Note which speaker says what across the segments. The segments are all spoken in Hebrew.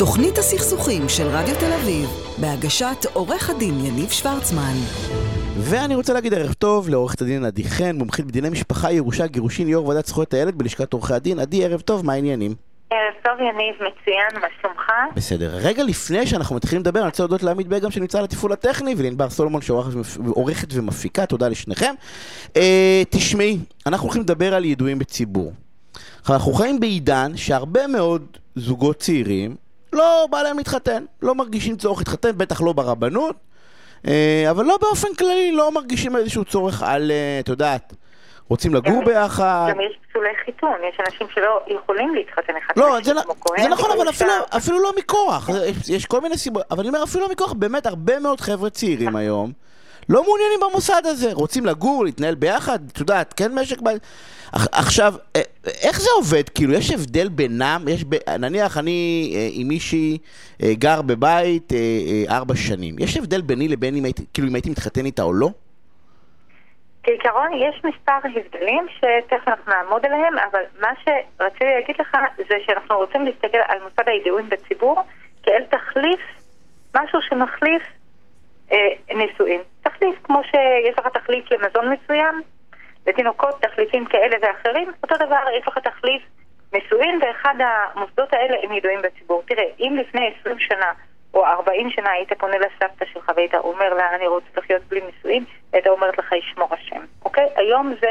Speaker 1: תוכנית הסכסוכים של רדיו תל אביב, בהגשת עורך הדין יניב שוורצמן.
Speaker 2: ואני רוצה להגיד ערב טוב לעורכת הדין עדי חן, מומחית בדיני משפחה, ירושה, גירושין, יו"ר ועדת זכויות הילד בלשכת עורכי הדין. עדי, ערב טוב, מה העניינים?
Speaker 3: ערב טוב יניב, מצוין, מה שלומך?
Speaker 2: בסדר. רגע לפני שאנחנו מתחילים לדבר, אני רוצה להודות לעמית בגם שנמצא על התפעול הטכני, ולענבר סולומון שעורכת ומפיקה, תודה לשניכם. אה, תשמעי, אנחנו הולכים לדבר על ידועים בציבור. אנחנו חיים בעידן שהרבה מאוד זוגות צעירים לא בא להם להתחתן, לא מרגישים צורך להתחתן, בטח לא ברבנות, אה, אבל לא באופן כללי, לא מרגישים איזשהו צורך על, אה, את יודעת, רוצים לגור ביחד.
Speaker 3: גם יש פסולי חיתון, יש אנשים שלא יכולים להתחתן אחד
Speaker 2: לא, זה, זה נכון, אבל אפילו, אפילו לא מכוח, יש, יש כל מיני סיבות, אבל אני אומר, אפילו לא מכוח, באמת הרבה מאוד חבר'ה צעירים היום. לא מעוניינים במוסד הזה, רוצים לגור, להתנהל ביחד, את יודעת, כן משק בית. עכשיו, אה, איך זה עובד? כאילו, יש הבדל בינם? יש ב... נניח אני אה, עם מישהי אה, גר בבית ארבע שנים. יש הבדל ביני לבין אם הייתי, כאילו, אם הייתי מתחתן איתה או לא?
Speaker 3: כעיקרון יש מספר הבדלים שתכף אנחנו נעמוד עליהם, אבל מה שרציתי להגיד לך זה שאנחנו רוצים להסתכל על מוסד הידועים בציבור כאל תחליף, משהו שמחליף אה, נישואים. תחליף כמו שיש לך תחליף למזון מסוים, לתינוקות תחליפים כאלה ואחרים, אותו דבר יש לך תחליף נישואין, ואחד המוסדות האלה הם ידועים בציבור. תראה, אם לפני 20 שנה או 40 שנה היית פונה לסבתא שלך והיית אומר לה, אני רוצה לחיות בלי נישואין, הייתה אומרת לך, ישמור השם, אוקיי? היום זה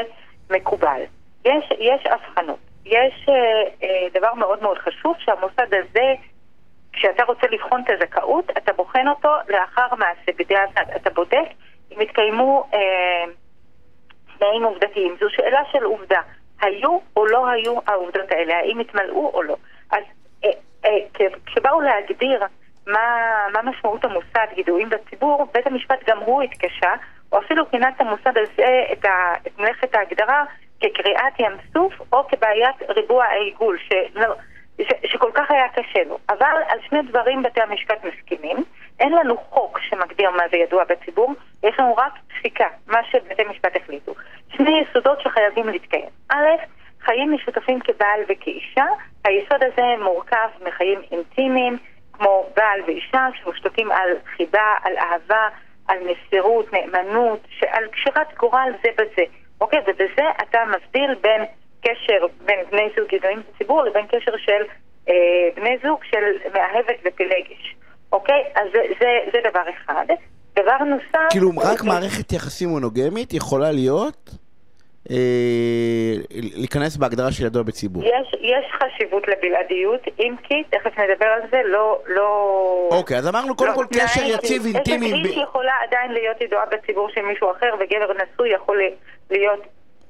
Speaker 3: מקובל. יש, יש הבחנות. יש אה, אה, דבר מאוד מאוד חשוב, שהמוסד הזה, כשאתה רוצה לבחון את הזכאות, אתה בוחן אותו לאחר מעשה, בדיעבד. אתה בודק אם התקיימו... אה, תנאים עובדתיים. זו שאלה של עובדה. היו או לא היו העובדות האלה, האם התמלאו או לא. אז אה, אה, כשבאו להגדיר מה, מה משמעות המושג ידועים בציבור, בית המשפט גם הוא התקשה, או אפילו כינה את המושג הזה, את, ה, את מלאכת ההגדרה, כקריאת ים סוף או כבעיית ריבוע העיגול, שלא, ש, שכל כך היה קשה לו. אבל על שני דברים בתי המשפט מסכימים. אין לנו חוק שמגדיר מה זה ידוע בציבור, יש לנו רק פסיקה, מה שבתי משפט החליטו. שני יסודות שחייבים להתקיים. א', חיים משותפים כבעל וכאישה, היסוד הזה מורכב מחיים אינטימיים, כמו בעל ואישה, שמושתתים על חיבה, על אהבה, על מסירות, נאמנות, על קשירת גורל זה בזה. אוקיי? ובזה אתה מבדיל בין קשר בין בני זוג ידועים בציבור לבין קשר של אה, בני זוג של מאהבת ופילגש. אוקיי? אז זה, זה, זה דבר אחד. דבר נוסף...
Speaker 2: כאילו, רק מערכת יחסים מונוגמית יכולה להיות... אה, להיכנס בהגדרה של ידוע בציבור.
Speaker 3: יש, יש חשיבות לבלעדיות, אם כי, תכף נדבר על זה, לא... לא
Speaker 2: אוקיי, אז אמרנו קודם לא, כל קשר יציב אינטימי.
Speaker 3: איש. יכולה עדיין להיות ידועה בציבור של מישהו אחר, וגבר נשוי יכול להיות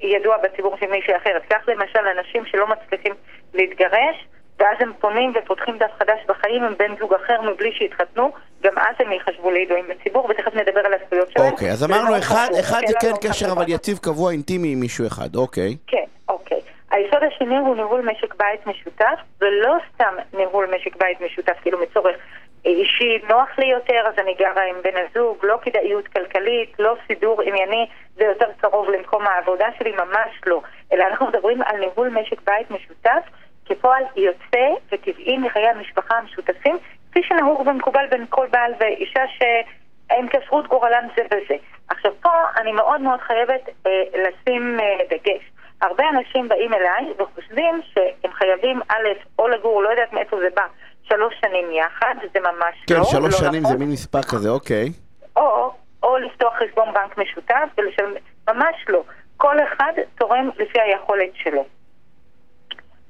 Speaker 3: ידוע בציבור של מישהו אחר. כך למשל אנשים שלא מצליחים להתגרש, ואז הם פונים ופותחים דף חדש בחיים עם בן זוג אחר מבלי שהתחתנו, גם אז הם ייחשבו לידועים בציבור, ותכף נדבר על הזכויות שלהם.
Speaker 2: אוקיי, אז אמרנו, אחד, אחד זה כן קשר אבל יציב קבוע אינטימי עם מישהו אחד, אוקיי.
Speaker 3: כן, אוקיי. היסוד השני הוא ניהול משק בית משותף, ולא סתם ניהול משק בית משותף, כאילו מצורך אישי נוח לי יותר, אז אני גרה עם בן הזוג, לא כדאיות כלכלית, לא סידור ענייני, זה יותר קרוב למקום העבודה שלי, ממש לא. אלא אנחנו מדברים על ניהול משק בית משותף. כפועל יוצא וטבעי מחיי המשפחה המשותפים, כפי שנהוג ומקובל בין כל בעל ואישה שהם כשרות גורלם זה וזה. עכשיו פה אני מאוד מאוד חייבת אה, לשים אה, דגש. הרבה אנשים באים אליי וחושבים שהם חייבים א', או לגור, לא יודעת מאיפה זה בא, שלוש שנים יחד, זה ממש
Speaker 2: כן,
Speaker 3: לא.
Speaker 2: כן, שלוש
Speaker 3: לא
Speaker 2: שנים נכון. זה מין מספר כזה, אוקיי.
Speaker 3: או, או לפתוח חשבון בנק משותף, ולשלם, ממש לא. כל אחד תורם לפי היכולת שלו.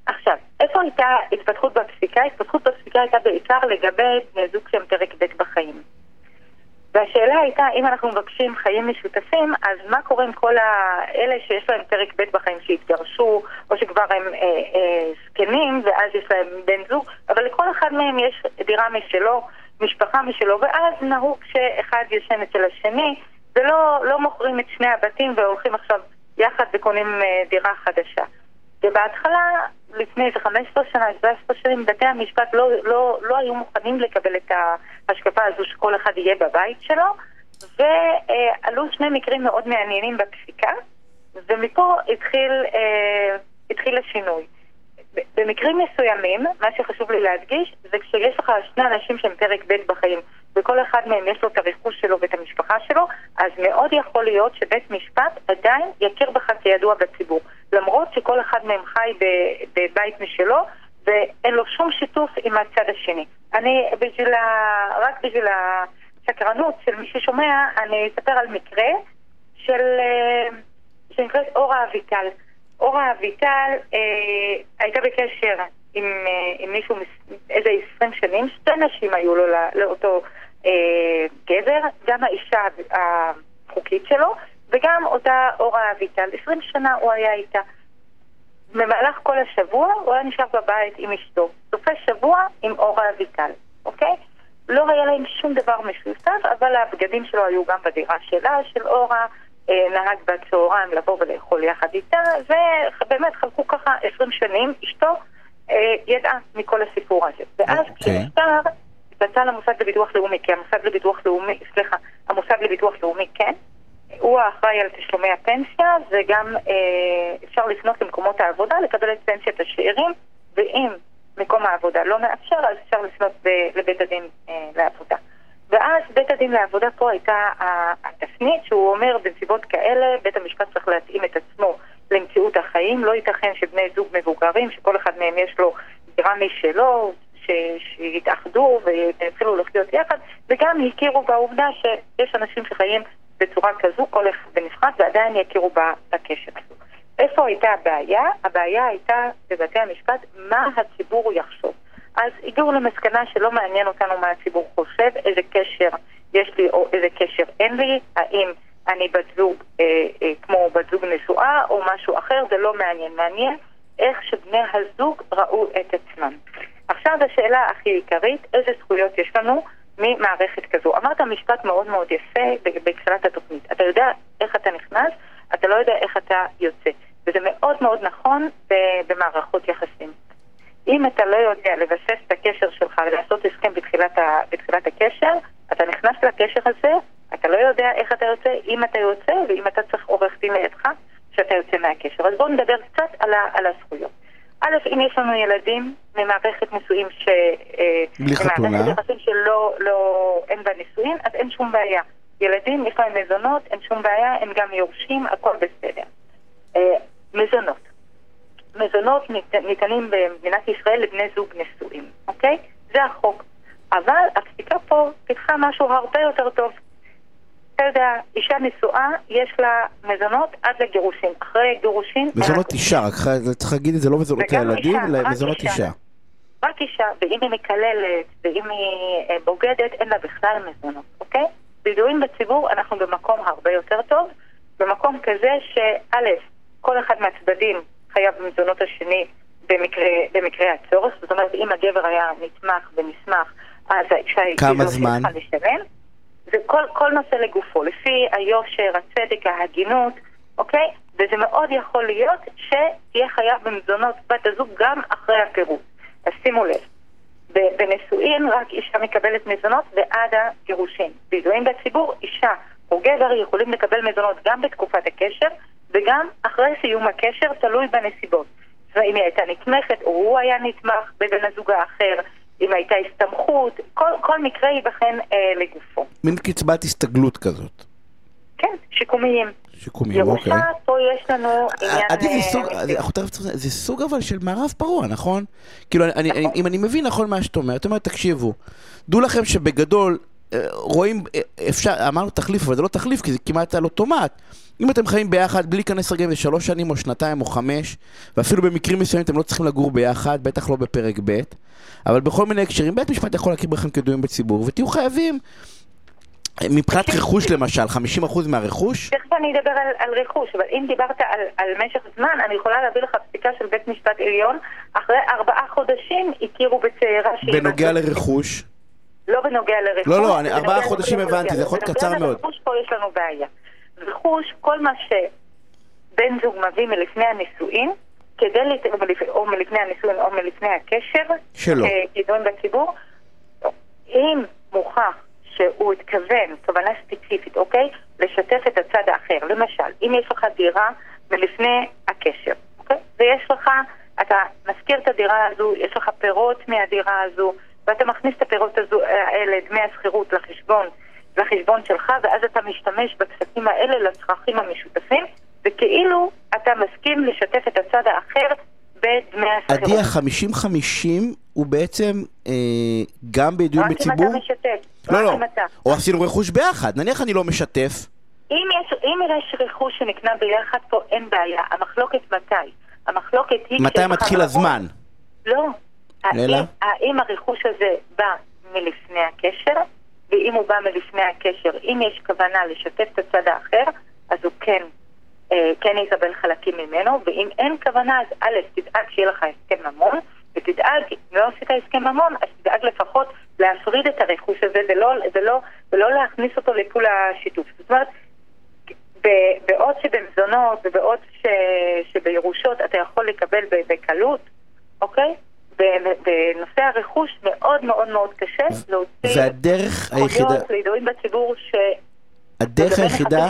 Speaker 3: עכשיו, איפה הייתה התפתחות בפסיקה? התפתחות בפסיקה הייתה בעיקר לגבי בני זוג שהם פרק ב' בחיים. והשאלה הייתה, אם אנחנו מבקשים חיים משותפים, אז מה קורה עם כל האלה שיש להם פרק ב' בחיים שהתגרשו, או שכבר הם אה, אה, זקנים, ואז יש להם בן זוג, אבל לכל אחד מהם יש דירה משלו, משפחה משלו, ואז נהוג שאחד ישן אצל השני, ולא לא מוכרים את שני הבתים והולכים עכשיו יחד וקונים אה, דירה חדשה. ובהתחלה, לפני איזה 15 שנה, 17 שנים, בתי המשפט לא, לא, לא היו מוכנים לקבל את ההשקפה הזו שכל אחד יהיה בבית שלו, ועלו שני מקרים מאוד מעניינים בפסיקה, ומפה התחיל, אה, התחיל השינוי. במקרים מסוימים, מה שחשוב לי להדגיש, זה כשיש לך שני אנשים שהם פרק ב' בחיים, וכל אחד מהם יש לו את הרכוש שלו ואת המשפחה שלו, אז מאוד יכול להיות שבית משפט עדיין יכיר בך כידוע בציבור. למרות שכל אחד מהם חי בבית משלו, ואין לו שום שיתוף עם הצד השני. אני, בשביל ה... רק בשביל הסקרנות של מי ששומע, אני אספר על מקרה של... אה, שנקראת אורה אביטל. אורה אביטל אה, הייתה בקשר עם, אה, עם מישהו איזה עשרים שנים, שתי נשים היו לו לא, לאותו אה, גבר, גם האישה החוקית שלו וגם אותה אורה אביטל. עשרים שנה הוא היה איתה. במהלך כל השבוע הוא היה נשאר בבית עם אשתו. סופי שבוע עם אורה אביטל, אוקיי? לא היה להם שום דבר משותף, אבל הבגדים שלו היו גם בדירה שלה, של אורה. אה, נהג בצהריים לבוא ולאכול יחד איתה, ובאמת חלקו ככה עשרים שנים, אשתו אה, ידעה מכל הסיפור הזה. ואז okay. אוקיי. כשנפטר, יצא למוסד לביטוח לאומי, כי המוסד לביטוח לאומי, סליחה, המוסד לביטוח לאומי כן, הוא האחראי על תשלומי הפנסיה, וגם אה, אפשר לפנות למקומות העבודה לקבל את פנסיית השאירים, ואם מקום העבודה לא מאפשר, אז אפשר לפנות ב- לבית הדין אה, לעבודה. ואז בית הדין לעבודה פה הייתה התפנית שהוא אומר בנסיבות כאלה בית המשפט צריך להתאים את עצמו למציאות החיים, לא ייתכן שבני זוג מבוגרים שכל אחד מהם יש לו דירה משלו, שיתאחדו ויתחילו לחיות יחד וגם הכירו בעובדה שיש אנשים שחיים בצורה כזו, כל אחד בנפרד ועדיין יכירו בקשר הזו. איפה הייתה הבעיה? הבעיה הייתה בבתי המשפט מה הציבור יחשוב. אז הגיעו למסקנה שלא מעניין אותנו מה הציבור חושב, איזה קשר יש לי או איזה קשר אין לי, האם אני בת זוג אה, אה, כמו בת זוג נשואה או משהו אחר, זה לא מעניין. מעניין איך שבני הזוג ראו את עצמם. עכשיו השאלה הכי עיקרית, איזה זכויות יש לנו ממערכת כזו. אמרת משפט מאוד מאוד יפה בתחילת התוכנית. אתה יודע איך אתה נכנס, אתה לא יודע איך אתה יוצא. וזה מאוד מאוד נכון במערכות יחסים. אם אתה לא יודע לבסס את הקשר שלך ולעשות הסכם בתחילת, ה, בתחילת הקשר, אתה נכנס לקשר הזה, אתה לא יודע איך אתה יוצא, אם אתה יוצא ואם אתה צריך עורך דין לידך, שאתה יוצא מהקשר. אז בואו נדבר קצת על, ה, על הזכויות. א', אם יש לנו ילדים ממערכת נישואים ש...
Speaker 2: אה, בלי חתונה. ממערכת
Speaker 3: יחסים שלא, לא, אין בה נישואים, אז אין שום בעיה. ילדים, יש להם מזונות, אין שום בעיה, הם גם יורשים, הכל בסדר. אה, מזונות. מזונות ניתנים במדינת ישראל לבני זוג נשואים, אוקיי? זה החוק. אבל הפסיקה פה פיתחה משהו הרבה יותר טוב. אתה יודע, אישה נשואה, יש לה מזונות עד לגירושין. אחרי גירושין...
Speaker 2: מזונות אישה, רק צריך להגיד את זה לא מזונות הילדים, אלא מזונות אישה.
Speaker 3: רק אישה, ואם היא מקללת, ואם היא אה, בוגדת, אין לה בכלל מזונות, אוקיי? בידועים בציבור אנחנו במקום הרבה יותר טוב, במקום כזה שא', כל אחד מהצדדים חייב במזונות השני במקרה, במקרה הצורך, זאת אומרת אם הגבר היה נתמך ונסמך, אז האישה היא
Speaker 2: כמה זמן?
Speaker 3: לשלם. זה כל, כל נושא לגופו, לפי היושר, הצדק, ההגינות, אוקיי? וזה מאוד יכול להיות שתהיה חייב במזונות בת הזוג גם אחרי הפירוט. אז שימו לב, בנישואין רק אישה מקבלת מזונות ועד הגירושין. בידועים בציבור, אישה או גבר יכולים לקבל מזונות גם בתקופת הקשר וגם אחרי סיום הקשר, תלוי בנסיבות. אם היא הייתה נתמכת, או הוא היה נתמך בבן הזוג האחר, אם הייתה הסתמכות, כל, כל מקרה ייבחן אה, לגופו.
Speaker 2: מין קצבת הסתגלות כזאת.
Speaker 3: כן, שיקומיים.
Speaker 2: שיקומיים, אוקיי. ירושה,
Speaker 3: פה יש לנו עניין...
Speaker 2: עדי, זה סוג, זה סוג אבל של מערב פרוע, נכון? כאילו, אני, אני, אם אני מבין נכון מה שאת אומרת, את אומרת, תקשיבו, דעו לכם שבגדול, אה, רואים, אה, אפשר, אמרנו תחליף, אבל זה לא תחליף, כי זה כמעט על אוטומט. אם אתם חיים ביחד בלי להיכנס רגע לשלוש שנים או שנתיים או חמש, ואפילו במקרים מסוימים אתם לא צריכים לגור ביחד, בטח לא בפרק ב', אבל בכל מיני הקשרים, בית משפט יכול להכיר בכם כידועים בציבור, ותהיו חייבים, מבחינת רכוש למשל, 50% מהרכוש?
Speaker 3: תכף אני אדבר על, על רכוש, אבל אם דיברת על, על משך זמן, אני יכולה להביא לך פסיקה של בית משפט עליון, אחרי ארבעה חודשים הכירו בצעירה שהיא...
Speaker 2: בנוגע לרכוש?
Speaker 3: לא בנוגע לרכוש.
Speaker 2: לא, לא, אני, ארבעה חודשים הבנתי, זה יכול להיות קצר מאוד.
Speaker 3: ברכוש פה יש לנו בעיה. רכוש, כל מה שבן זוג מביא מלפני הנישואין, כדי, לת... או מלפני הנישואין או מלפני הקשר,
Speaker 2: שלו,
Speaker 3: כידון אה, בציבור, אם מוכח שהוא התכוון, תובנה ספציפית, אוקיי? לשתף את הצד האחר. למשל, אם יש לך דירה מלפני הקשר, אוקיי? ויש לך, אתה משכיר את הדירה הזו, יש לך פירות מהדירה הזו, ואתה מכניס את הפירות הזו, האלה, דמי השכירות לחשבון, לחשבון שלך, ואז אתה משתמש בכספים האלה לצרכים המשותפים, וכאילו אתה מסכים לשתף את הצד האחר בדמי השכירות.
Speaker 2: עדי, ה-50-50 הוא בעצם אה, גם בידועים בציבור?
Speaker 3: רק אם אתה משתף.
Speaker 2: לא, לא. או עשינו רכוש ביחד. נניח אני לא משתף.
Speaker 3: אם יש, אם יש רכוש שנקנה ביחד פה, אין בעיה. המחלוקת מתי? המחלוקת היא...
Speaker 2: מתי מתחיל הזמן?
Speaker 3: לא.
Speaker 2: אלא?
Speaker 3: האם, האם הרכוש הזה בא מלפני הקשר, ואם הוא בא מלפני הקשר, אם יש כוונה לשתף את הצד האחר, אז הוא כן, אה, כן יקבל חלקים ממנו, ואם אין כוונה, אז א', תדאג שיהיה לך הסכם ממון, ותדאג, אם לא עשית הסכם ממון, אז תדאג לפחות להפריד את הרכוש הזה ולא, ולא, ולא להכניס אותו לפול השיתוף. זאת אומרת, בעוד שבמזונות ובעוד ש... שבירושות אתה יכול לקבל בקלות, אוקיי? בנושא הרכוש מאוד מאוד מאוד קשה להוציא
Speaker 2: והדרך היחידה,
Speaker 3: זכויות לידועים בציבור ש...
Speaker 2: הדרך היחידה.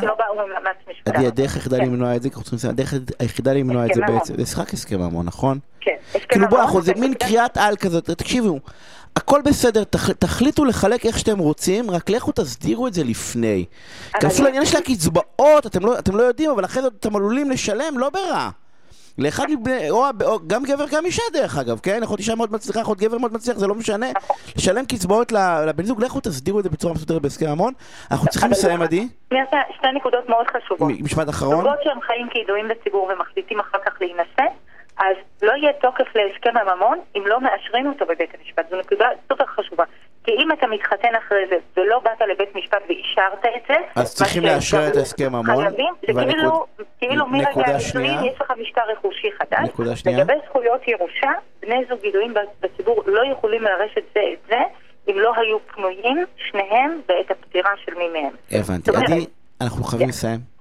Speaker 2: עדי, הדרך היחידה
Speaker 3: כן.
Speaker 2: למנוע את זה, כי אנחנו צריכים לסיים, הדרך היחידה למנוע את זה בעצם, זה רק הסכם ממון, נכון?
Speaker 3: כן. הסכם
Speaker 2: כאילו בוא,
Speaker 3: ממון,
Speaker 2: אנחנו, זה
Speaker 3: זה
Speaker 2: מין
Speaker 3: הסכם-
Speaker 2: קריאת על כזאת, תקשיבו, הכל בסדר, תח, תחליטו לחלק איך שאתם רוצים, רק לכו תסדירו את זה לפני. כי אפילו העניין של הקצבאות, אתם לא, אתם לא יודעים, אבל אחרי זה אתם עלולים לשלם, לא ברע. לאחד מבני, או, הב- או גם גבר גם אישה דרך אגב, כן? יכול להיות אישה מאוד מצליחה, יכול להיות גבר מאוד מצליח, זה לא משנה. לשלם קצבאות לבן זוג, לכו תסדירו את זה בצורה מסודרת בהסכם ממון. אנחנו צריכים לסיים, עדי.
Speaker 3: שתי נקודות מאוד חשובות.
Speaker 2: משפט אחרון.
Speaker 3: זוגות שהם חיים כידועים בציבור ומחליטים אחר כך להינשא, אז לא יהיה תוקף להסכם הממון אם לא מאשרים אותו בבית המשפט. זו נקודה סופר חשובה. כי אם אתה מתחתן אחרי זה ולא באת לבית משפט ואישרת את זה,
Speaker 2: אז צריכים לאשר את ההסכם ממון.
Speaker 3: חייבים, זה כאילו, כאילו מרגע הנישואים. יש לך משטר רכושי חדש.
Speaker 2: נקודה שנייה.
Speaker 3: לגבי זכויות ירושה, בני זוג ידועים בציבור לא יכולים לרשת זה את זה אם לא היו פנויים שניהם בעת הפטירה של מי מהם.
Speaker 2: הבנתי. אנחנו חייבים לסיים.